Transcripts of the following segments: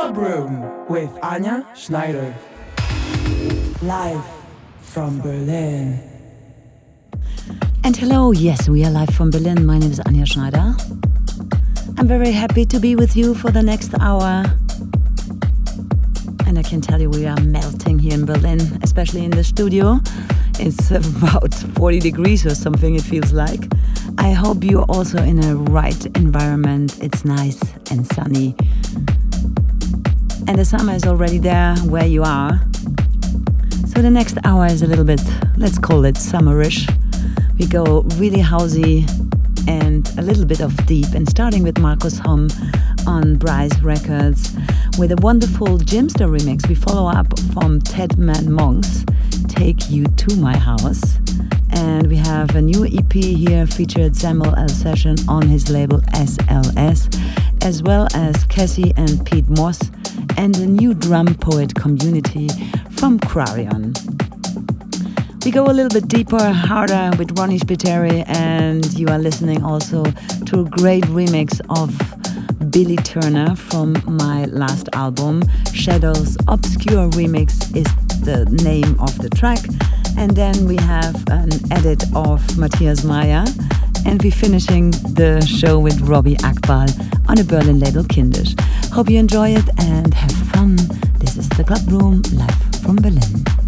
Club Room with Anja Schneider. Live from Berlin. And hello, yes, we are live from Berlin. My name is Anja Schneider. I'm very happy to be with you for the next hour. And I can tell you we are melting here in Berlin, especially in the studio. It's about 40 degrees or something, it feels like. I hope you're also in a right environment. It's nice and sunny. And the summer is already there where you are. So the next hour is a little bit, let's call it summerish. We go really housey and a little bit of deep, and starting with Markus Homm on Bryce Records with a wonderful Jimpster remix. We follow up from Ted Man Monks, Take You to My House. And we have a new EP here featured Samuel L. Session on his label SLS, as well as Cassie and Pete Moss, and a new Drumpoet Community from Crarion. We go a little bit deeper, harder with Ronnie Spiteri, and you are listening also to a great remix of Billy Turner from my last album. Shadows Obscure Remix is the name of the track. And then we have an edit of Matthias Meyer. And we're finishing the show with Robbie Akbal on a Berlin label Kindisch. Hope you enjoy it and have fun. This is the Club Room live from Berlin.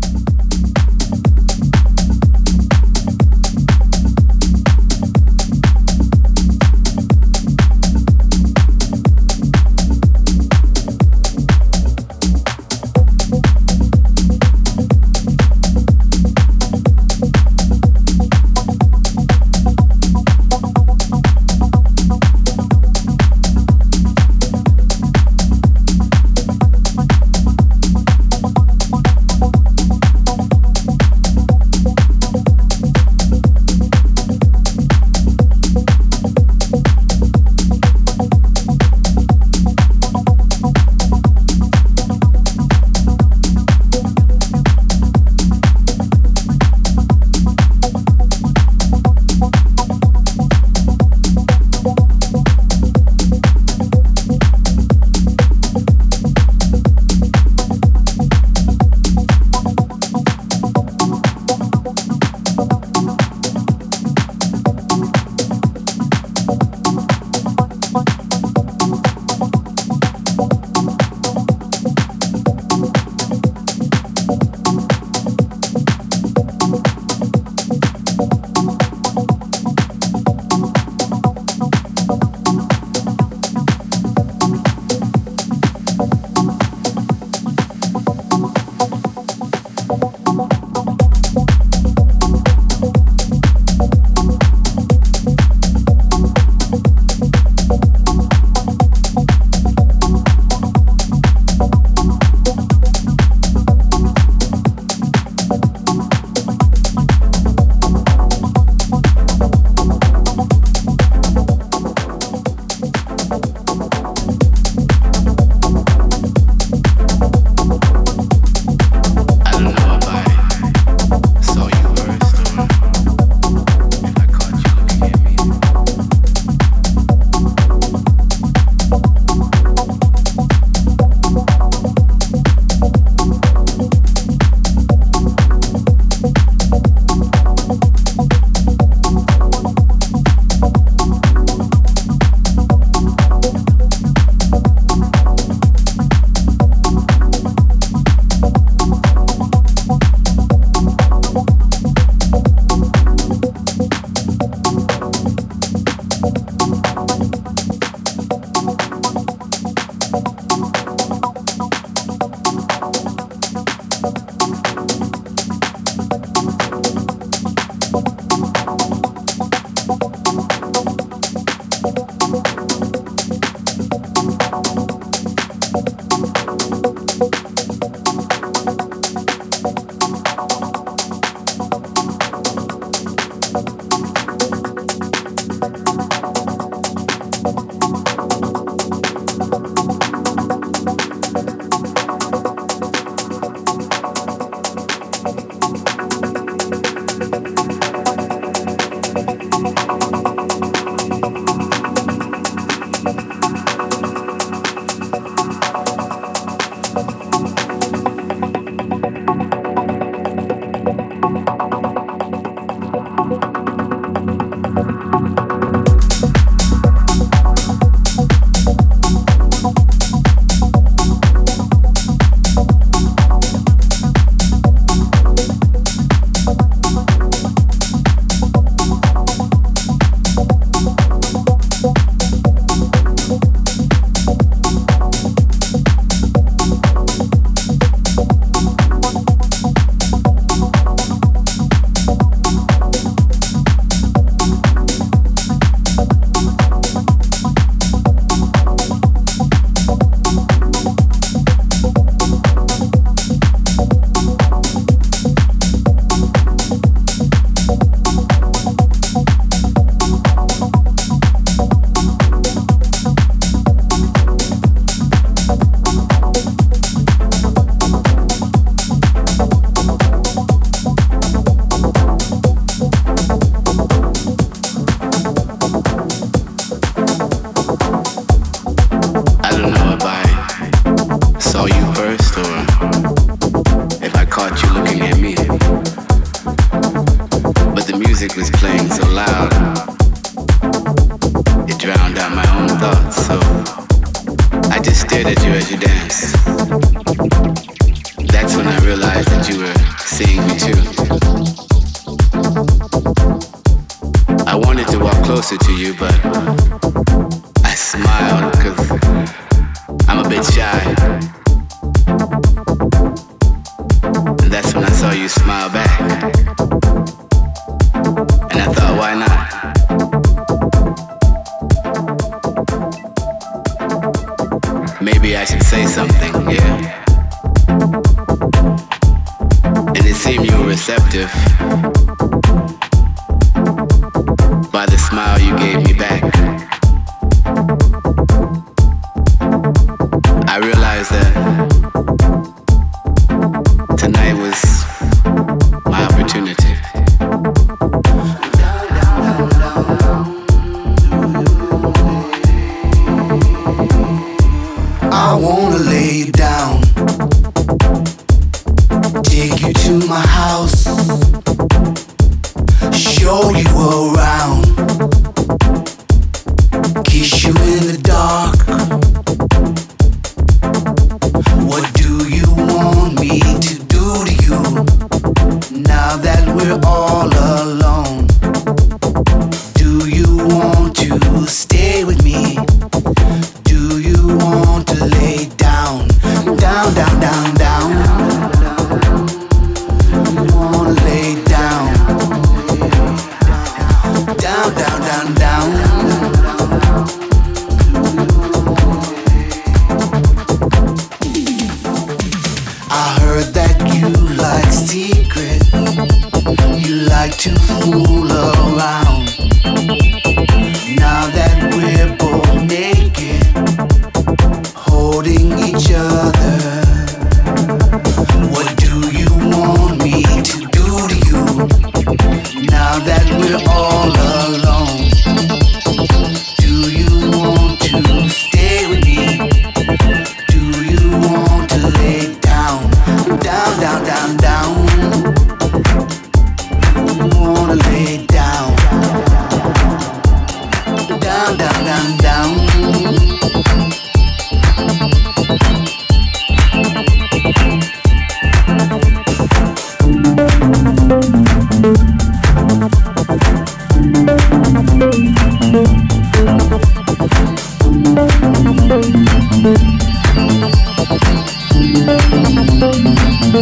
I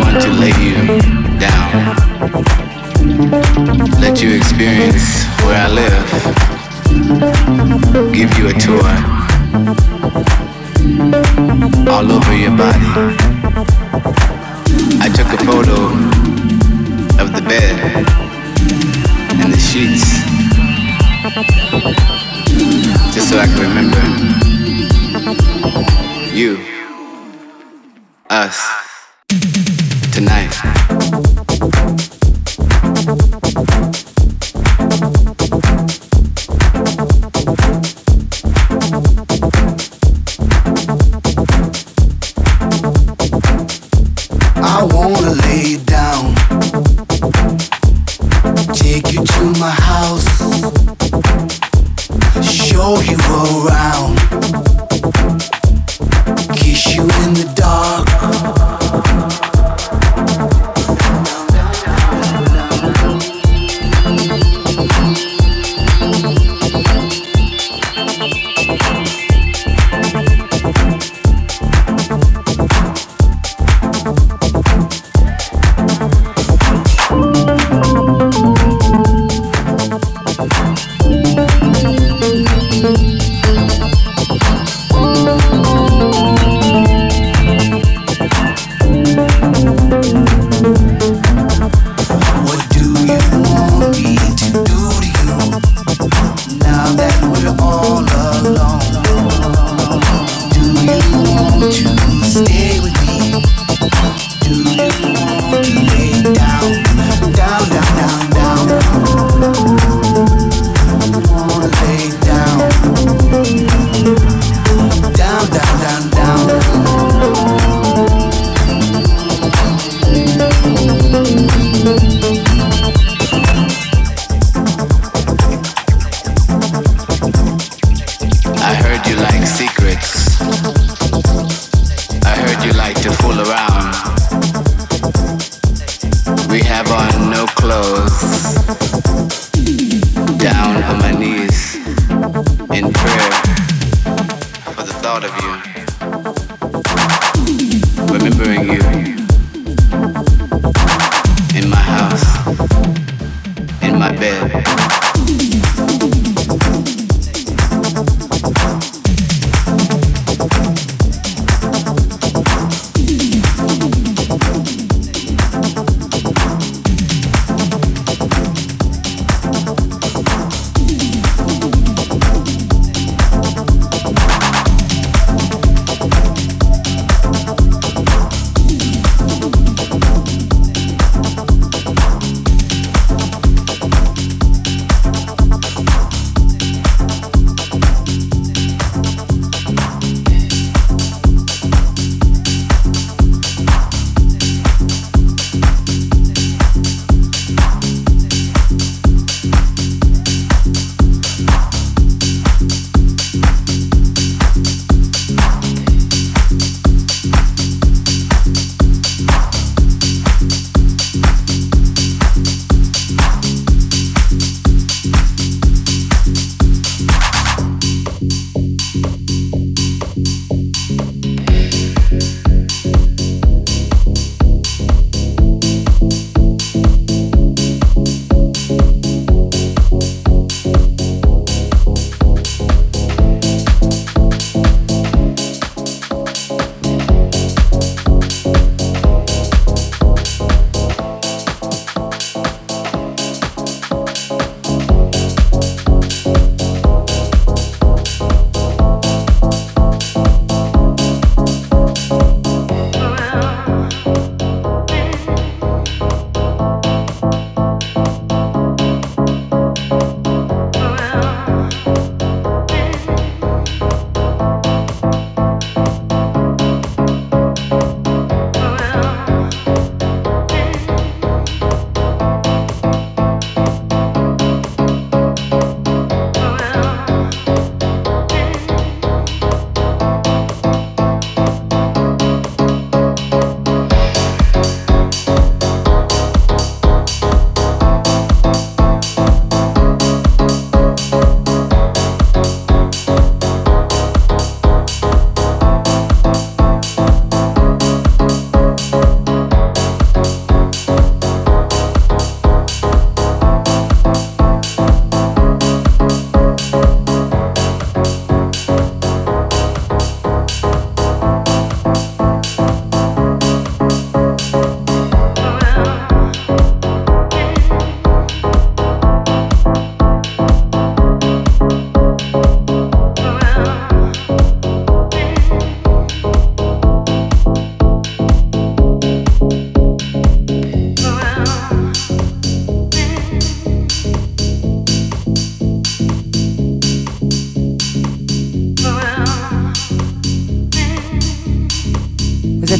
want to lay you down, let you experience where I live, give you a tour all over your body. I took a photo of the bed and the sheets just so I can remember you us.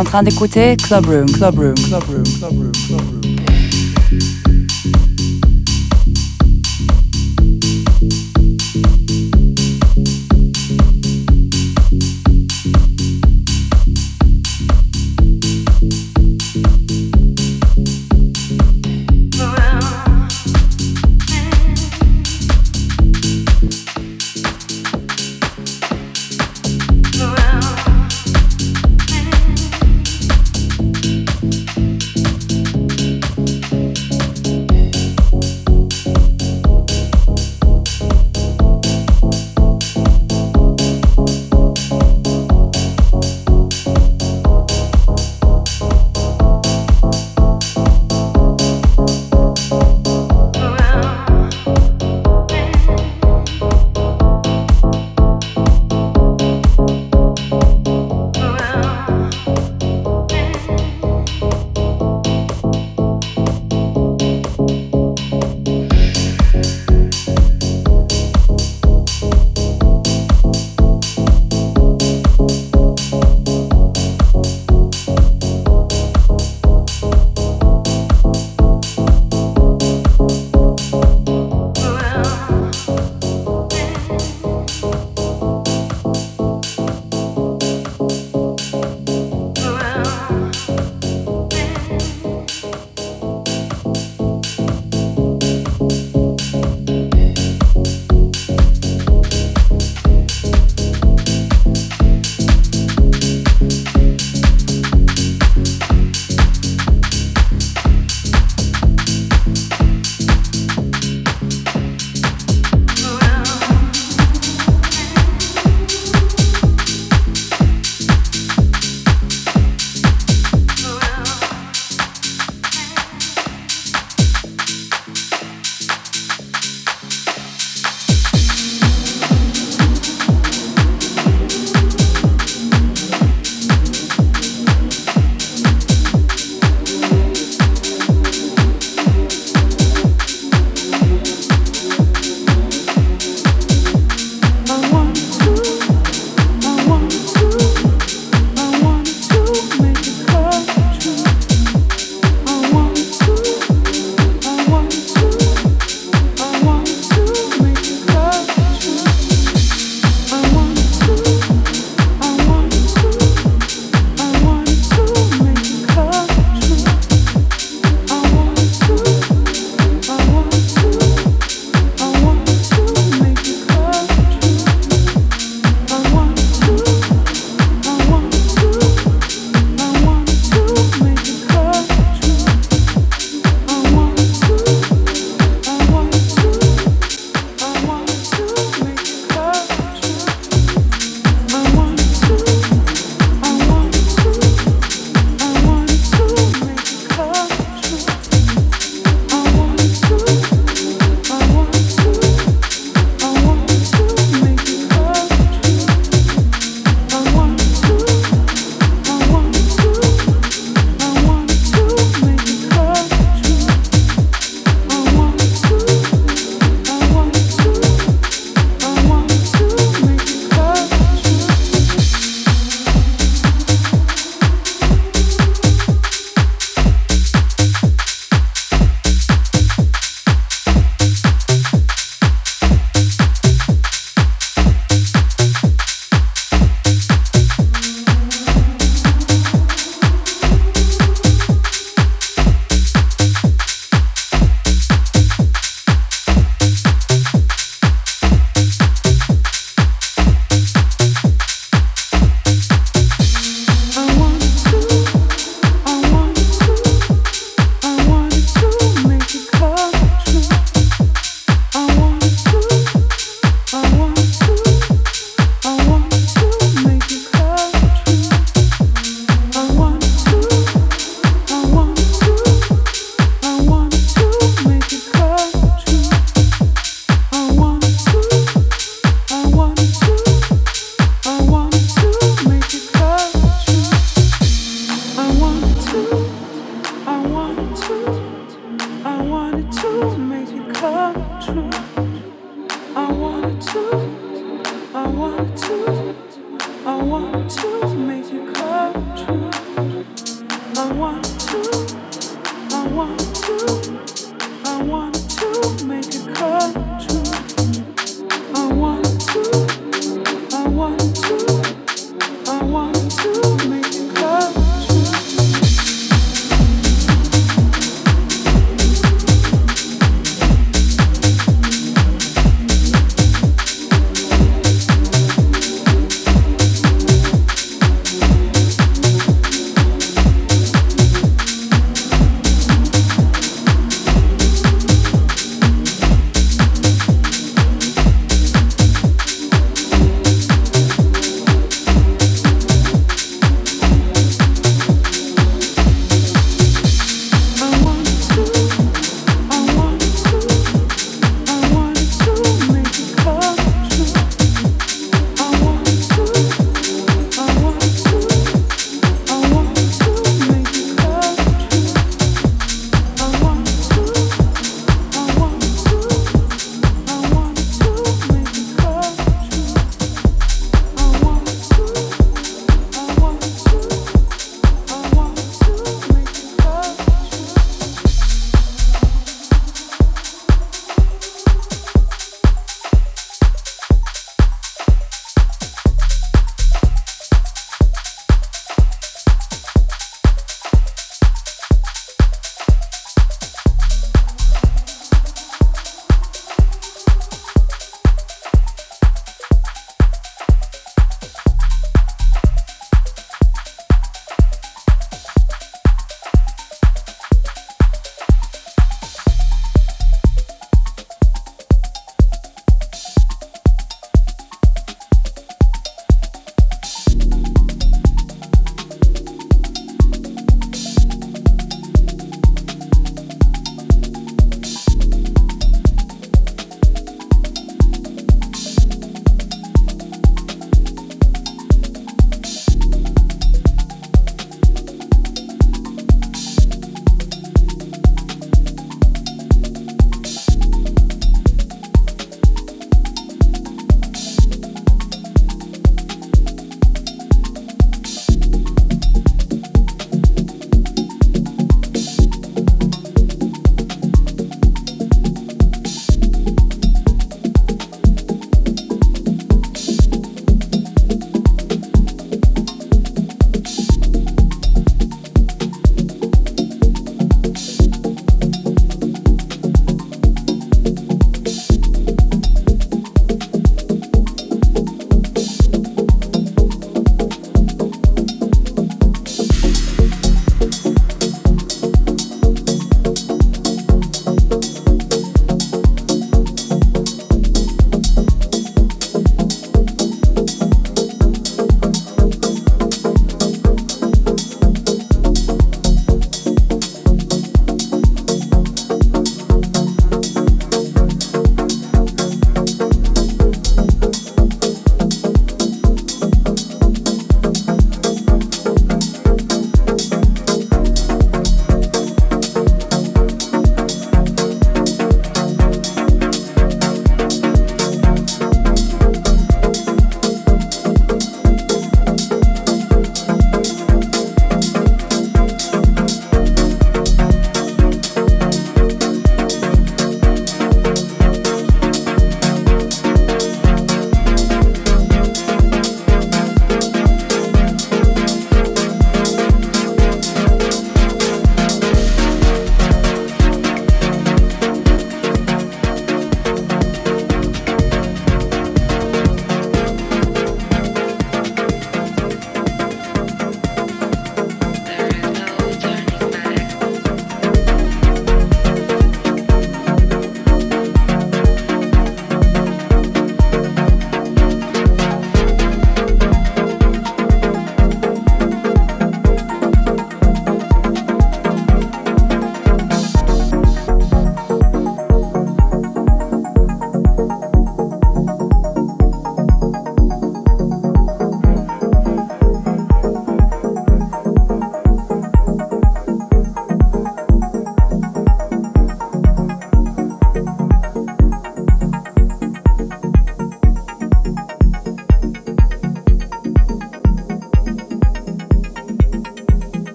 En train d'écouter Club Room, Club Room, Club Room, Club Room, Club Room.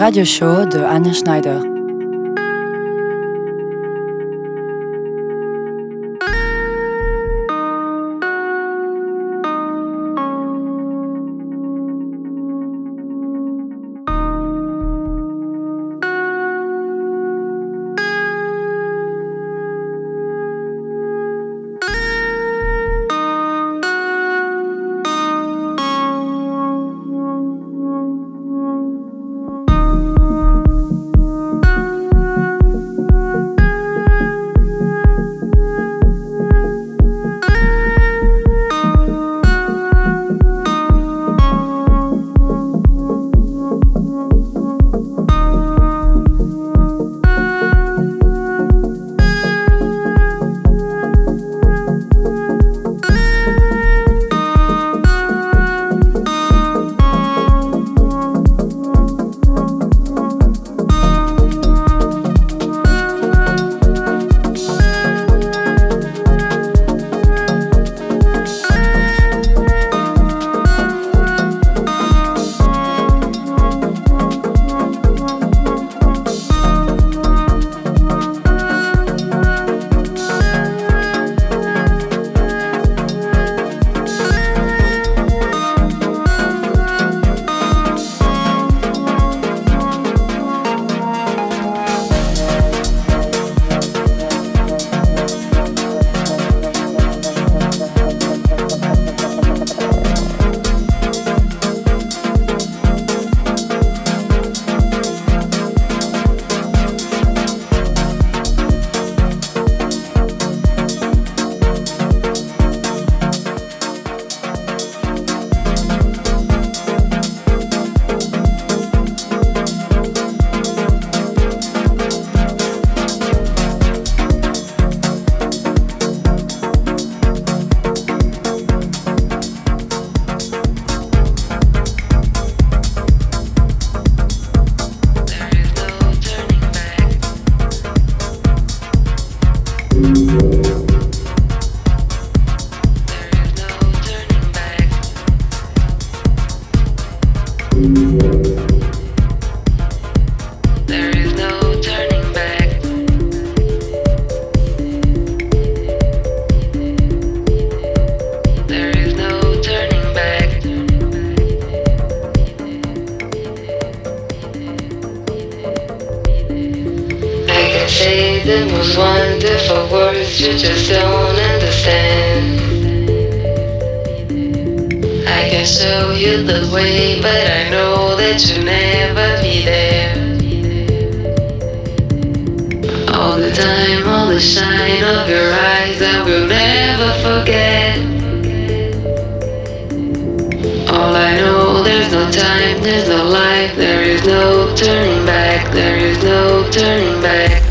Radio Show de Anne Schneider. can show you the way, but I know that you'll never be there. All the time, all the shine of your eyes, I will never forget. All I know, there's no time, there's no life, there is no turning back, there is no turning back.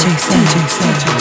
DJ Sam. DJ Sam.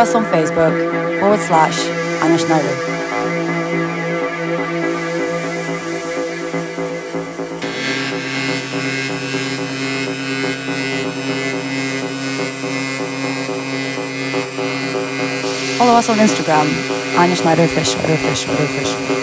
Us on Facebook forward slash Anja Schneider. Follow us on Instagram, Anja Schneider Official, Official, Official.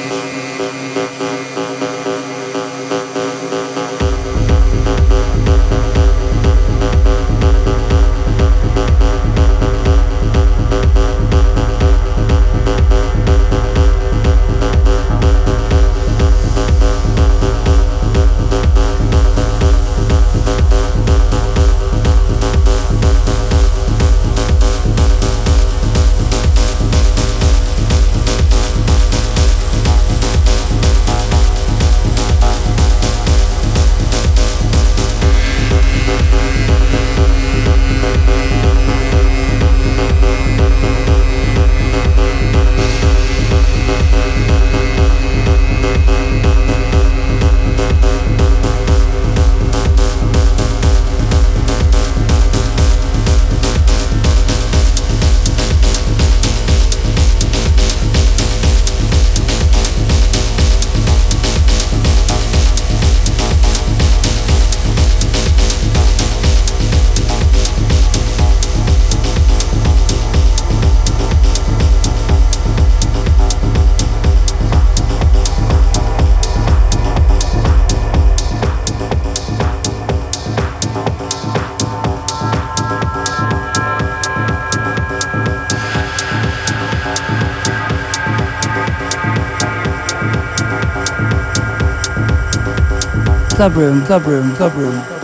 Club room, club room, club room.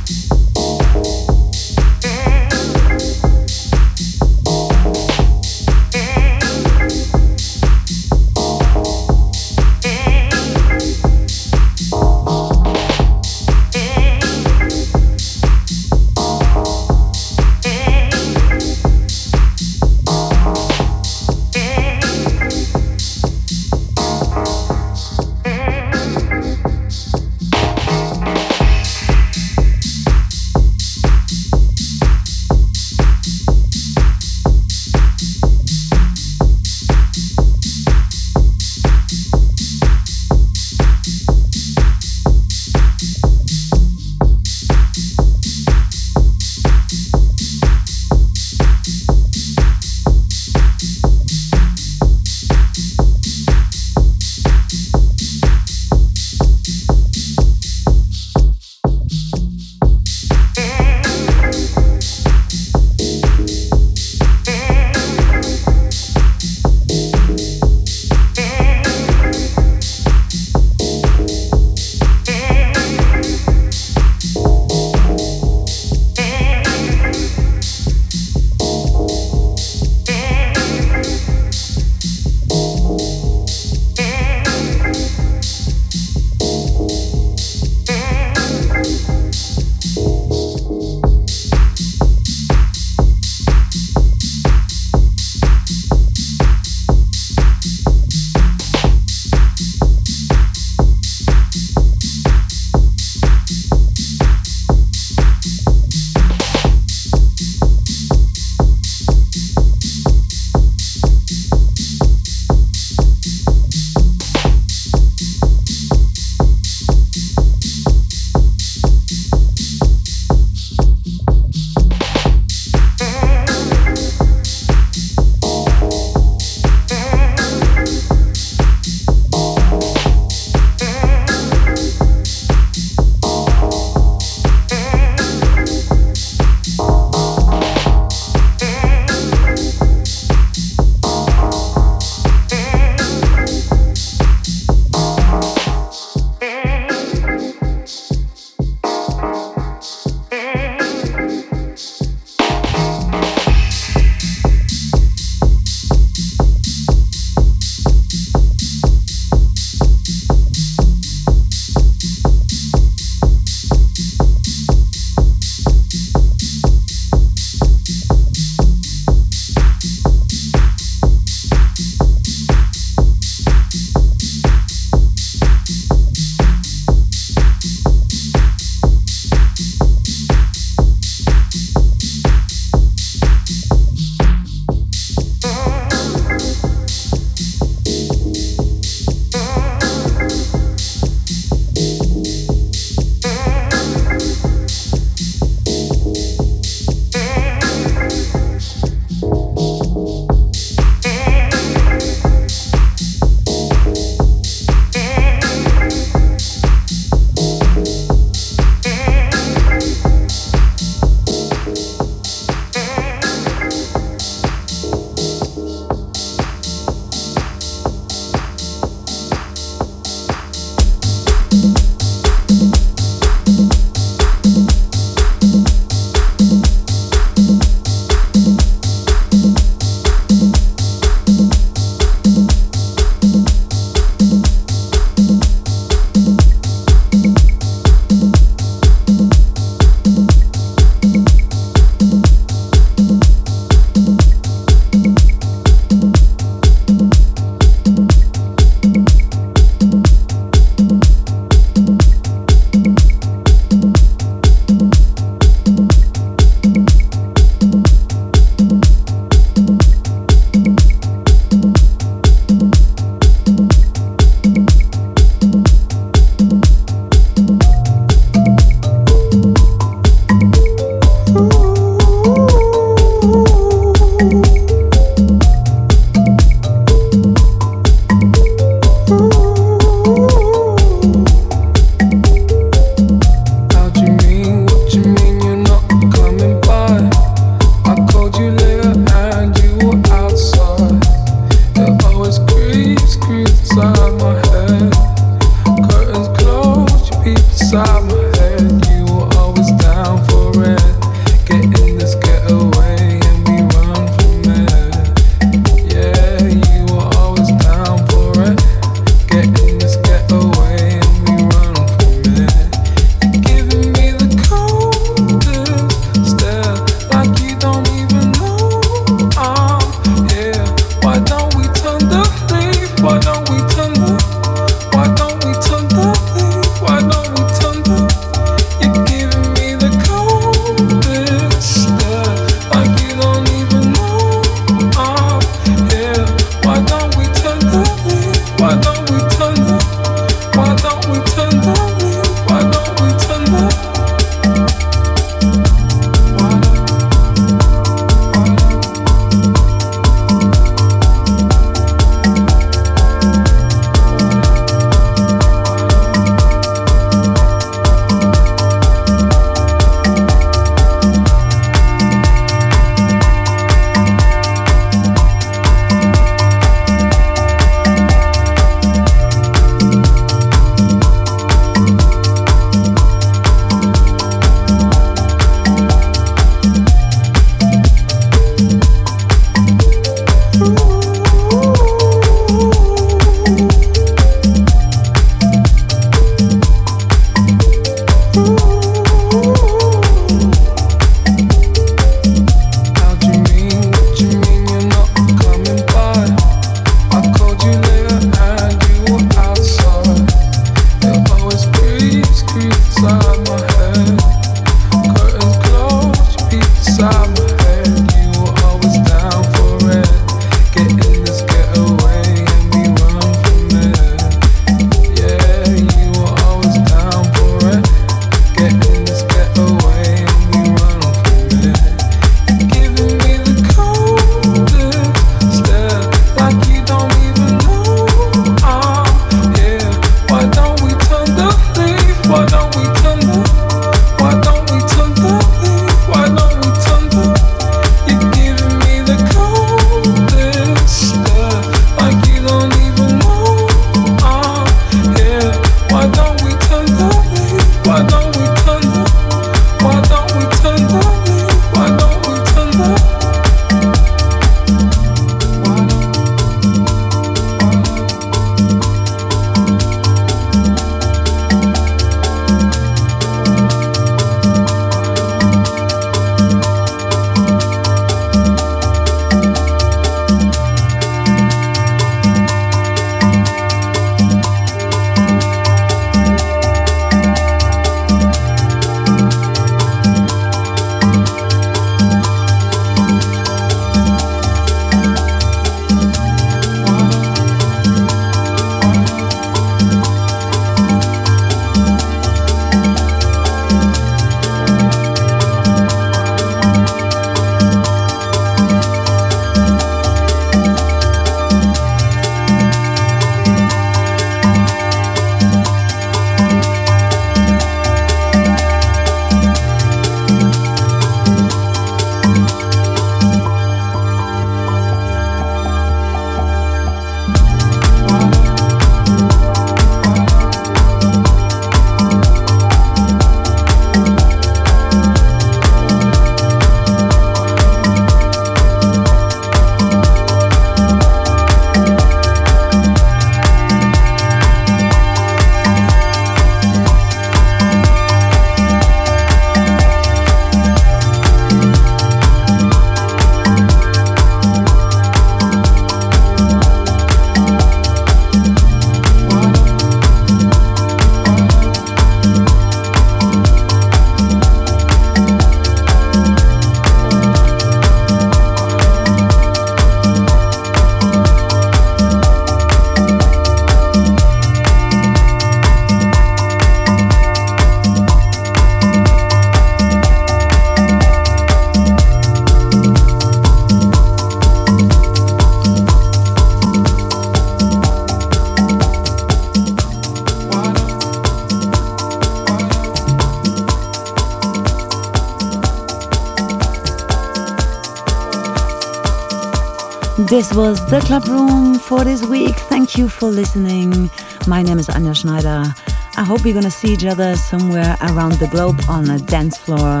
This was the club room for this week. Thank you for listening. My name is Anja Schneider. I hope we're gonna see each other somewhere around the globe on a dance floor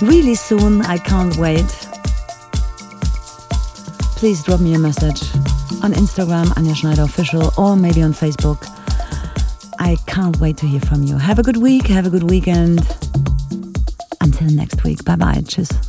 really soon. I can't wait. Please drop me a message on Instagram, Anja Schneider Official, or maybe on Facebook. I can't wait to hear from you. Have a good week, have a good weekend. Until next week. Bye bye. Tschüss.